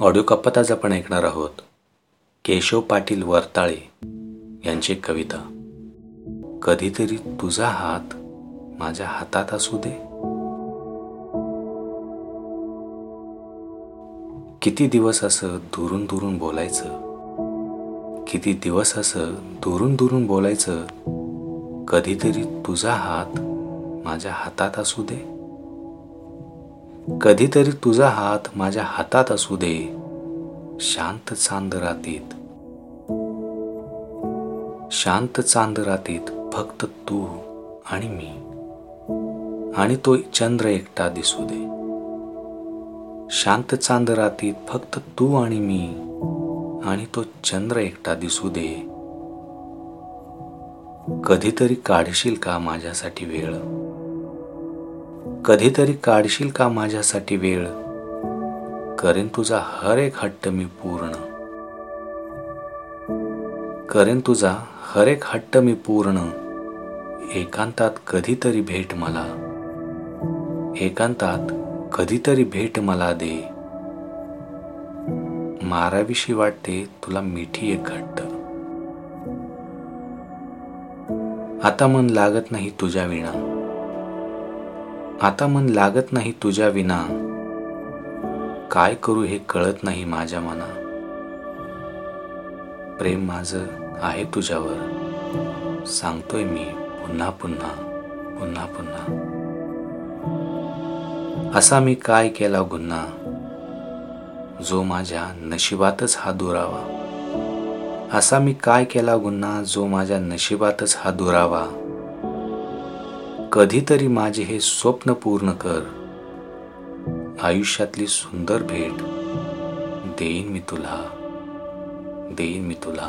Audio कप्पात आज आपण ऐकणार आहोत केशव पाटील वरताळे यांची कविता. कधीतरी तुझा हात माझ्या हातात असू दे. किती दिवस असं दुरून दुरून बोलायचं? किती दिवस असं दुरून दुरून बोलायचं? कधीतरी तुझा हात माझ्या हातात असू दे. कधीतरी तुझा हात माझ्या हातात असू दे शांत चांद रातीत शांत चांद रातीत फक्त तू आणि मी. आणि तो चंद्र एकटा दिसू दे. शांत चांद रातीत फक्त तू आणि मी आणि तो चंद्र एकटा दिसू दे. कधीतरी काढशील का माझ्यासाठी वेळ? कधीतरी काढशील का माझ्यासाठी वेळ? करेन तुझा हर एक हट्ट मी पूर्ण. करेन तुझा हर एक हट्ट मी पूर्ण. एकांतात कधीतरी भेट मला. एकांतात कधीतरी भेट मला दे. माराविषयी वाटते तुला मिठी एक घट्ट. आता मन लागत नाही तुझ्या विणा. आता मन लागत नाही तुझ्या विना. काय करू हे कळत नाही माझ्या मना. प्रेम माझ आहे तुझ्यावर. सांगतोय मी पुन्हा पुन्हा पुन्हा पुन्हा. असा मी काय केला गुन्हा? जो माझ्या नशिबातच हा दुरावा. असा मी काय केला गुन्हा? जो माझ्या नशिबातच हा दुरावा. कधीतरी माझे हे स्वप्न पूर्ण कर. आयुष्यातली सुंदर भेट देईन मी तुला. देईन मी तुला.